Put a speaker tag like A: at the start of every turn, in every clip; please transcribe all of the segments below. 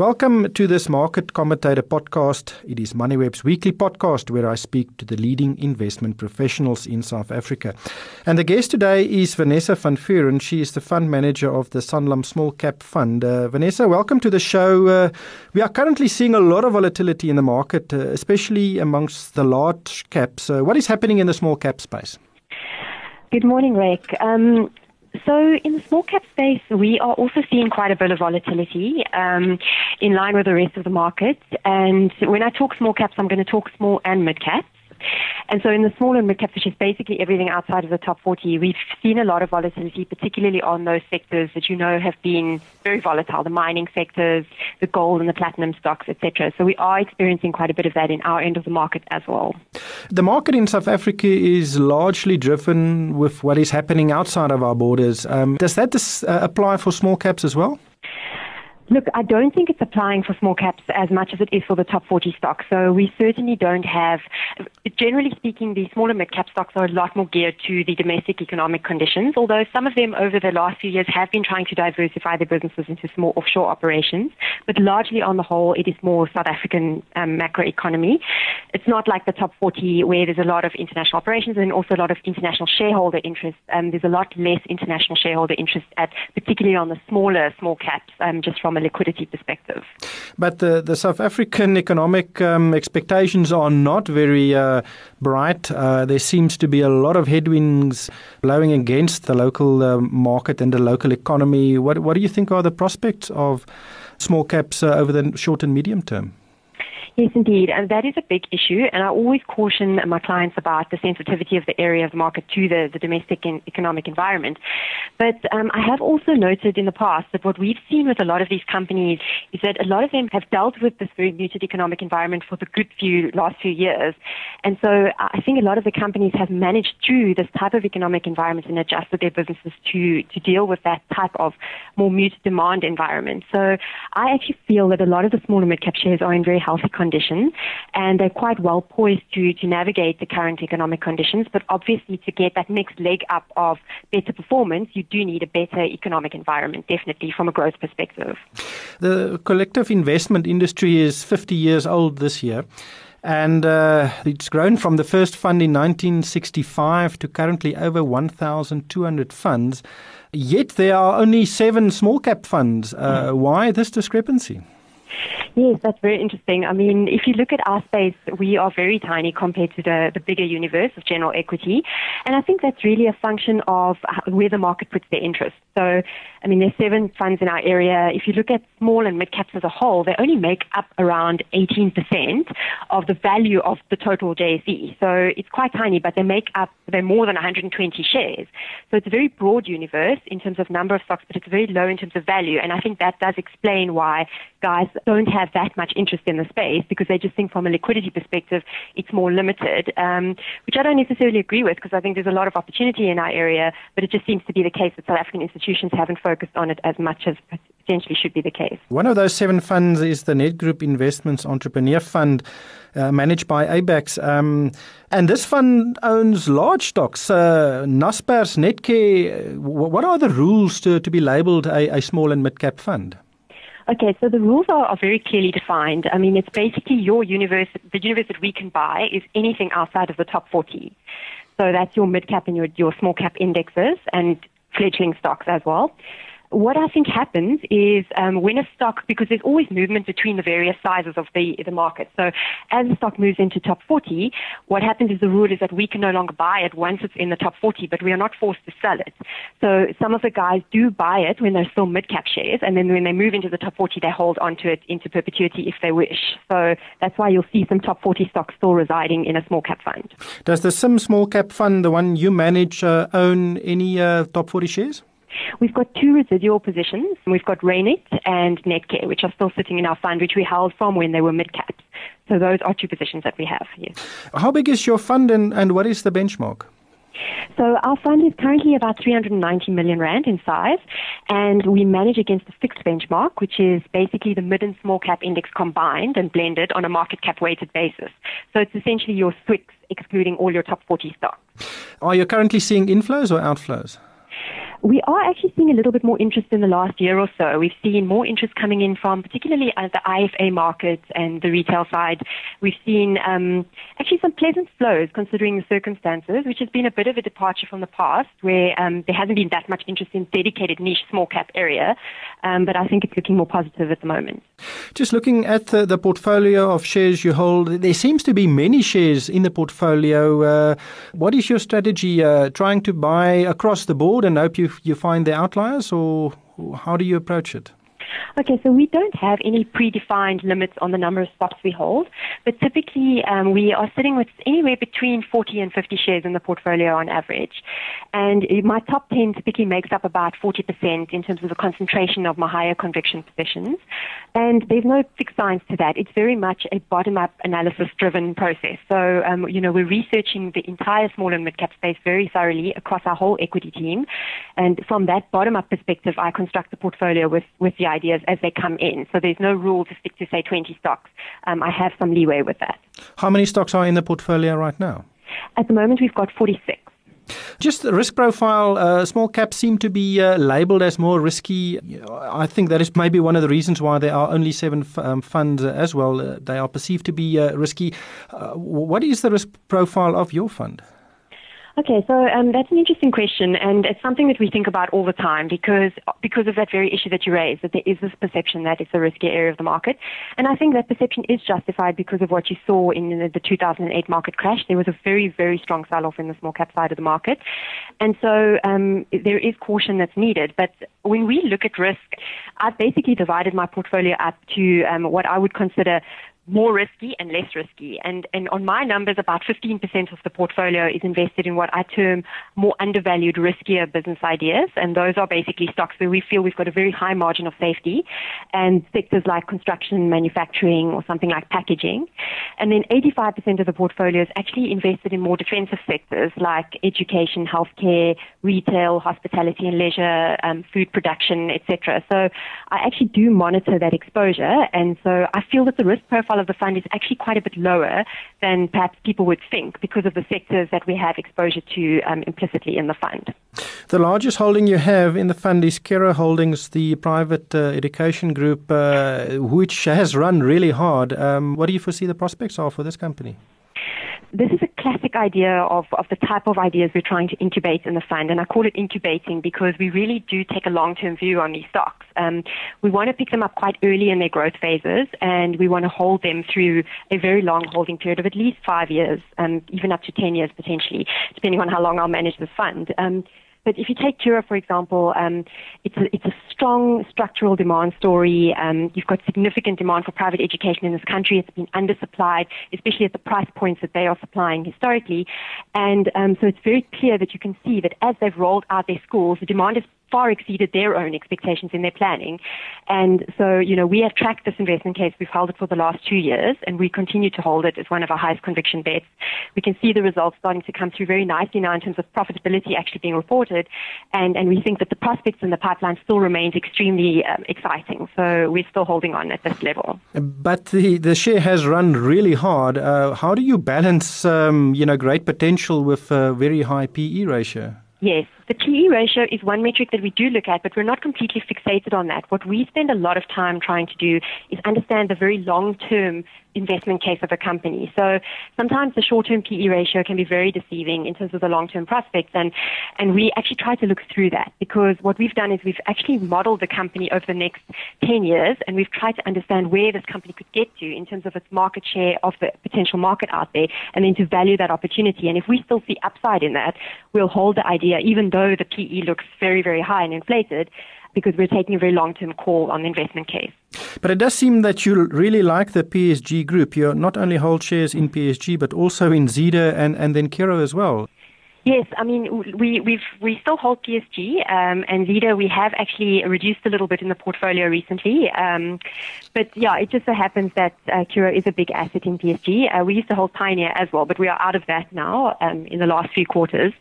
A: Welcome to this Market Commentator podcast. It is MoneyWeb's weekly podcast where I speak to the leading investment professionals in South Africa. And the guest today is Vanessa van Vuuren. She is the fund manager of the Sanlam Small Cap Fund. Uh, Vanessa, welcome to the show. Uh, we are currently seeing a lot of volatility in the market, uh, especially amongst the large caps. Uh, what is happening in the small cap space?
B: Good morning, Ryk. Um, so in the small cap space, we are also seeing quite a bit of volatility um, in line with the rest of the market. And when I talk small caps, I'm going to talk small and mid caps. And so in the small and mid cap is basically everything outside of the top 40, we've seen a lot of volatility, particularly on those sectors that you know have been very volatile, the mining sectors, the gold and the platinum stocks, etc. So we are experiencing quite a bit of that in our end of the market as well.
A: The market in South Africa is largely driven with what is happening outside of our borders. Um, does that uh, apply for small caps as well?
B: Look, I don't think it's applying for small caps as much as it is for the top 40 stocks. So we certainly don't have, generally speaking, the smaller mid cap stocks are a lot more geared to the domestic economic conditions, although some of them over the last few years have been trying to diversify their businesses into small offshore operations. But largely on the whole, it is more South African um, macroeconomy. It's not like the top 40 where there's a lot of international operations and also a lot of international shareholder interest. Um, there's a lot less international shareholder interest at, particularly on the smaller small caps, um, just from a liquidity perspective.
A: But the, the South African economic um, expectations are not very uh, bright. Uh, there seems to be a lot of headwinds blowing against the local uh, market and the local economy. What, what do you think are the prospects of small caps uh, over the short and medium term?
B: Yes, indeed. And that is a big issue. And I always caution my clients about the sensitivity of the area of the market to the, the domestic and economic environment. But um, I have also noted in the past that what we've seen with a lot of these companies is that a lot of them have dealt with this very muted economic environment for the good few last few years. And so I think a lot of the companies have managed through this type of economic environment and adjusted their businesses to, to deal with that type of more muted demand environment. So I actually feel that a lot of the smaller mid cap shares are in very healthy conditions, and they're quite well poised to, to navigate the current economic conditions. But obviously, to get that next leg up of better performance, you do need a better economic environment, definitely from a growth perspective.
A: The collective investment industry is 50 years old this year. And uh, it's grown from the first fund in 1965 to currently over 1,200 funds. Yet there are only seven small cap funds. Uh, why this discrepancy?
B: Yes, that's very interesting. I mean, if you look at our space, we are very tiny compared to the, the bigger universe of general equity. And I think that's really a function of where the market puts their interest. So, I mean, there's seven funds in our area. If you look at small and mid caps as a whole, they only make up around 18% of the value of the total JSE. So it's quite tiny, but they make up, they're more than 120 shares. So it's a very broad universe in terms of number of stocks, but it's very low in terms of value. And I think that does explain why guys don't have that much interest in the space because they just think from a liquidity perspective it's more limited, um, which I don't necessarily agree with because I think there's a lot of opportunity in our area, but it just seems to be the case that South African institutions haven't focused on it as much as potentially should be the case.
A: One of those seven funds is the Nedgroup Investments Entrepreneur Fund. Uh, managed by Abax. Um, and this fund owns large stocks, uh, Naspers, Netcare. What are the rules to, to be labeled a, a small and mid cap fund?
B: Okay, so the rules are, are very clearly defined. I mean, it's basically your universe, the universe that we can buy is anything outside of the top 40. So that's your mid cap and your, your small cap indexes and fledgling stocks as well what I think happens is um, when a stock, because there's always movement between the various sizes of the, the market. So as the stock moves into top 40, what happens is the rule is that we can no longer buy it once it's in the top 40, but we are not forced to sell it. So some of the guys do buy it when they're still mid-cap shares, and then when they move into the top 40, they hold onto it into perpetuity if they wish. So that's why you'll see some top 40 stocks still residing in a small cap fund.
A: Does the Sim small cap fund, the one you manage, uh, own any uh, top 40 shares?
B: We've got two residual positions. We've got Reinet and Netcare, which are still sitting in our fund, which we held from when they were mid caps. So those are two positions that we have, yes.
A: How big is your fund and, and what is the benchmark?
B: So our fund is currently about 390 million rand in size, and we manage against a fixed benchmark, which is basically the mid and small cap index combined and blended on a market cap weighted basis. So it's essentially your SWIX excluding all your top 40 stocks.
A: Are you currently seeing inflows or outflows?
B: We are actually seeing a little bit more interest in the last year or so. We've seen more interest coming in from particularly uh, the IFA markets and the retail side. We've seen um, actually some pleasant flows considering the circumstances, which has been a bit of a departure from the past where um, there hasn't been that much interest in dedicated niche small cap area. Um, but I think it's looking more positive at the moment.
A: Just looking at the, the portfolio of shares you hold, there seems to be many shares in the portfolio. Uh, what is your strategy? Uh, trying to buy across the board and hope you, you find the outliers, or how do you approach it?
B: Okay, so we don't have any predefined limits on the number of stocks we hold, but typically um, we are sitting with anywhere between 40 and 50 shares in the portfolio on average. And my top 10 typically makes up about 40% in terms of the concentration of my higher conviction positions. And there's no fixed science to that. It's very much a bottom-up analysis-driven process. So, um, you know, we're researching the entire small and mid-cap space very thoroughly across our whole equity team. And from that bottom-up perspective, I construct the portfolio with, with the ideas as they come in. So there's no rule to stick to, say, 20 stocks. Um, I have some leeway with that.
A: How many stocks are in the portfolio right now?
B: At the moment, we've got 46.
A: Just the risk profile, uh, small caps seem to be uh, labeled as more risky. I think that is maybe one of the reasons why there are only seven f- um, funds as well. Uh, they are perceived to be uh, risky. Uh, what is the risk profile of your fund?
B: Okay, so um, that's an interesting question, and it's something that we think about all the time because because of that very issue that you raised, that there is this perception that it's a risky area of the market, and I think that perception is justified because of what you saw in the, the 2008 market crash. There was a very very strong sell-off in the small cap side of the market, and so um, there is caution that's needed. But when we look at risk, I've basically divided my portfolio up to um, what I would consider more risky and less risky. And, and on my numbers, about 15% of the portfolio is invested in what I term more undervalued, riskier business ideas. And those are basically stocks where we feel we've got a very high margin of safety and sectors like construction, manufacturing, or something like packaging. And then 85% of the portfolio is actually invested in more defensive sectors like education, healthcare, retail, hospitality and leisure, um, food production, etc. So I actually do monitor that exposure. And so I feel that the risk profile of the fund is actually quite a bit lower than perhaps people would think because of the sectors that we have exposure to um, implicitly in the fund.
A: The largest holding you have in the fund is Curro Holdings, the private uh, education group, uh, which has run really hard. Um, what do you foresee the prospects are for this company?
B: This is a classic idea of, of the type of ideas we're trying to incubate in the fund. And I call it incubating because we really do take a long-term view on these stocks. Um, we want to pick them up quite early in their growth phases and we want to hold them through a very long holding period of at least five years, um, even up to 10 years potentially, depending on how long I'll manage the fund. Um, but if you take Curro, for example, um, it's, a, it's a strong structural demand story. Um, you've got significant demand for private education in this country. It's been undersupplied, especially at the price points that they are supplying historically. And um, so it's very clear that you can see that as they've rolled out their schools, the demand is far exceeded their own expectations in their planning. And so, you know, we have tracked this investment case. We've held it for the last two years and we continue to hold it as one of our highest conviction bets. We can see the results starting to come through very nicely now in terms of profitability actually being reported. And, and we think that the prospects in the pipeline still remains extremely um, exciting. So we're still holding on at this level.
A: But the, the share has run really hard. Uh, how do you balance, um, you know, great potential with a very high PE ratio?
B: Yes, the PE ratio is one metric that we do look at, but we're not completely fixated on that. What we spend a lot of time trying to do is understand the very long-term investment case of a company. So sometimes the short-term PE ratio can be very deceiving in terms of the long-term prospects, and and we actually try to look through that because what we've done is we've actually modeled the company over the next 10 years, and we've tried to understand where this company could get to in terms of its market share of the potential market out there, and then to value that opportunity. And if we still see upside in that, we'll hold the idea, even though the PE looks very, very high and inflated because we're taking a very long-term call on the investment case.
A: But it does seem that you really like the PSG group. You not only hold shares in PSG, but also in Zeder and, and then Curro as well.
B: Yes, I mean we we we still hold PSG um, and Zeder. We have actually reduced a little bit in the portfolio recently, um, but yeah, it just so happens that uh, Curro is a big asset in PSG. Uh, we used to hold Pioneer as well, but we are out of that now um, in the last few quarters.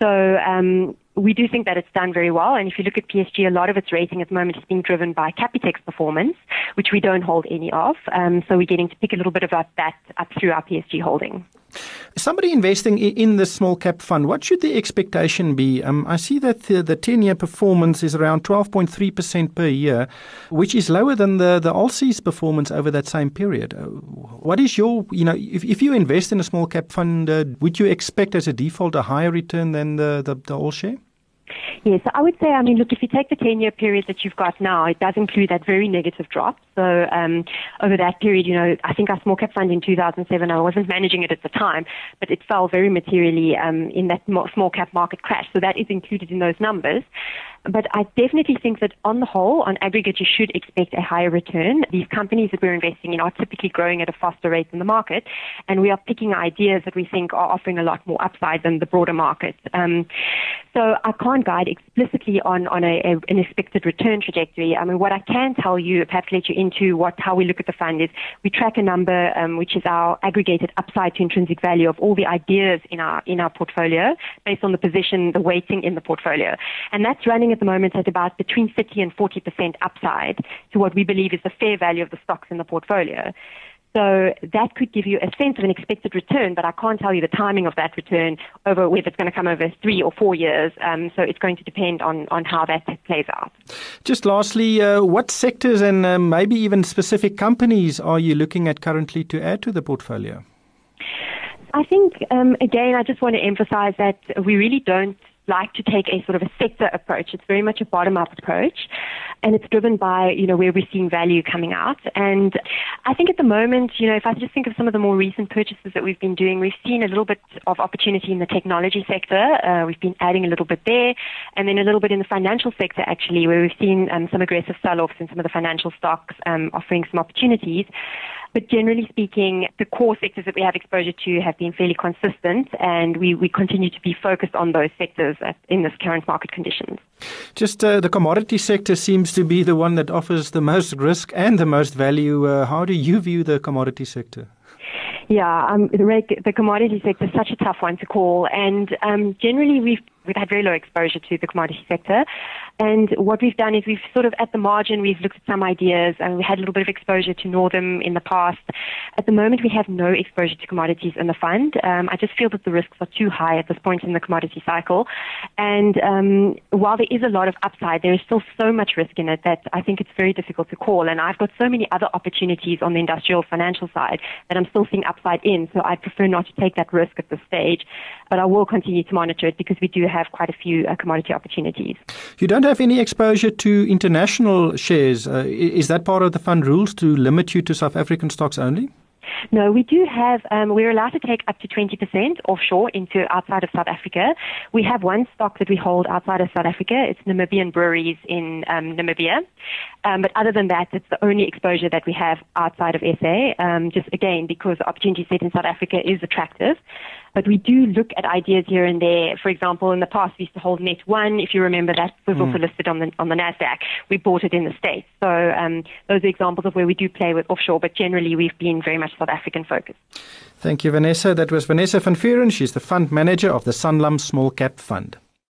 B: So um, we do think that it's done very well. And if you look at PSG, a lot of its rating at the moment is being driven by Capitec's performance, which we don't hold any of. Um, so we're getting to pick a little bit of that up through our PSG holding.
A: Somebody investing in the small cap fund, what should the expectation be? Um, I see that the, the 10 year performance is around 12.3% per year, which is lower than the, the ALSI's performance over that same period. Uh, what is your, you know, if, if you invest in a small cap fund, uh, would you expect as a default a higher return than the, the, the all share?
B: Yes, I would say, I mean, look, if you take the 10 year period that you've got now, it does include that very negative drop. So um, over that period, you know, I think our small cap fund in 2007, I wasn't managing it at the time, but it fell very materially um, in that small cap market crash. So that is included in those numbers. But I definitely think that on the whole, on aggregate, you should expect a higher return. These companies that we're investing in are typically growing at a faster rate than the market, and we are picking ideas that we think are offering a lot more upside than the broader market. Um, so I can't guide explicitly on, on a, a, an expected return trajectory. I mean, what I can tell you, perhaps let you into what how we look at the fund is we track a number um, which is our aggregated upside to intrinsic value of all the ideas in our in our portfolio based on the position, the weighting in the portfolio, and that's running at the moment at about between 30 and 40% upside to what we believe is the fair value of the stocks in the portfolio. So that could give you a sense of an expected return, but I can't tell you the timing of that return over whether it's going to come over three or four years. Um, so it's going to depend on, on how that plays out.
A: Just lastly, uh, what sectors and uh, maybe even specific companies are you looking at currently to add to the portfolio?
B: I think, um, again, I just want to emphasize that we really don't like to take a sort of a sector approach. It's very much a bottom-up approach, and it's driven by you know where we're seeing value coming out. And I think at the moment, you know, if I just think of some of the more recent purchases that we've been doing, we've seen a little bit of opportunity in the technology sector. Uh, we've been adding a little bit there, and then a little bit in the financial sector actually, where we've seen um, some aggressive sell-offs in some of the financial stocks, um, offering some opportunities. But generally speaking, the core sectors that we have exposure to have been fairly consistent, and we, we continue to be focused on those sectors in this current market conditions.
A: Just uh, the commodity sector seems to be the one that offers the most risk and the most value. Uh, how do you view the commodity sector?
B: Yeah, um, the, the commodity sector is such a tough one to call, and um, generally we've we've had very low exposure to the commodity sector. And what we've done is we've sort of at the margin, we've looked at some ideas and we had a little bit of exposure to Northam in the past. At the moment, we have no exposure to commodities in the fund. Um, I just feel that the risks are too high at this point in the commodity cycle. And um, while there is a lot of upside, there is still so much risk in it that I think it's very difficult to call. And I've got so many other opportunities on the industrial financial side that I'm still seeing upside in. So I prefer not to take that risk at this stage. But I will continue to monitor it because we do have quite a few uh, commodity opportunities.
A: You don't have any exposure to international shares. Uh, is that part of the fund rules to limit you to South African stocks only?
B: No, we do have, um, we're allowed to take up to 20% offshore into outside of South Africa. We have one stock that we hold outside of South Africa. It's Namibian breweries in um, Namibia. Um, but other than that, it's the only exposure that we have outside of SA, um, just again, because the opportunity set in South Africa is attractive. But we do look at ideas here and there. For example, in the past, we used to hold Net One. If you remember, that was mm. also listed on the on the Nasdaq. We bought it in the states. So um, those are examples of where we do play with offshore. But generally, we've been very much South African focused.
A: Thank you, Vanessa. That was Vanessa van Vuuren. She's the fund manager of the Sanlam Small Cap Fund.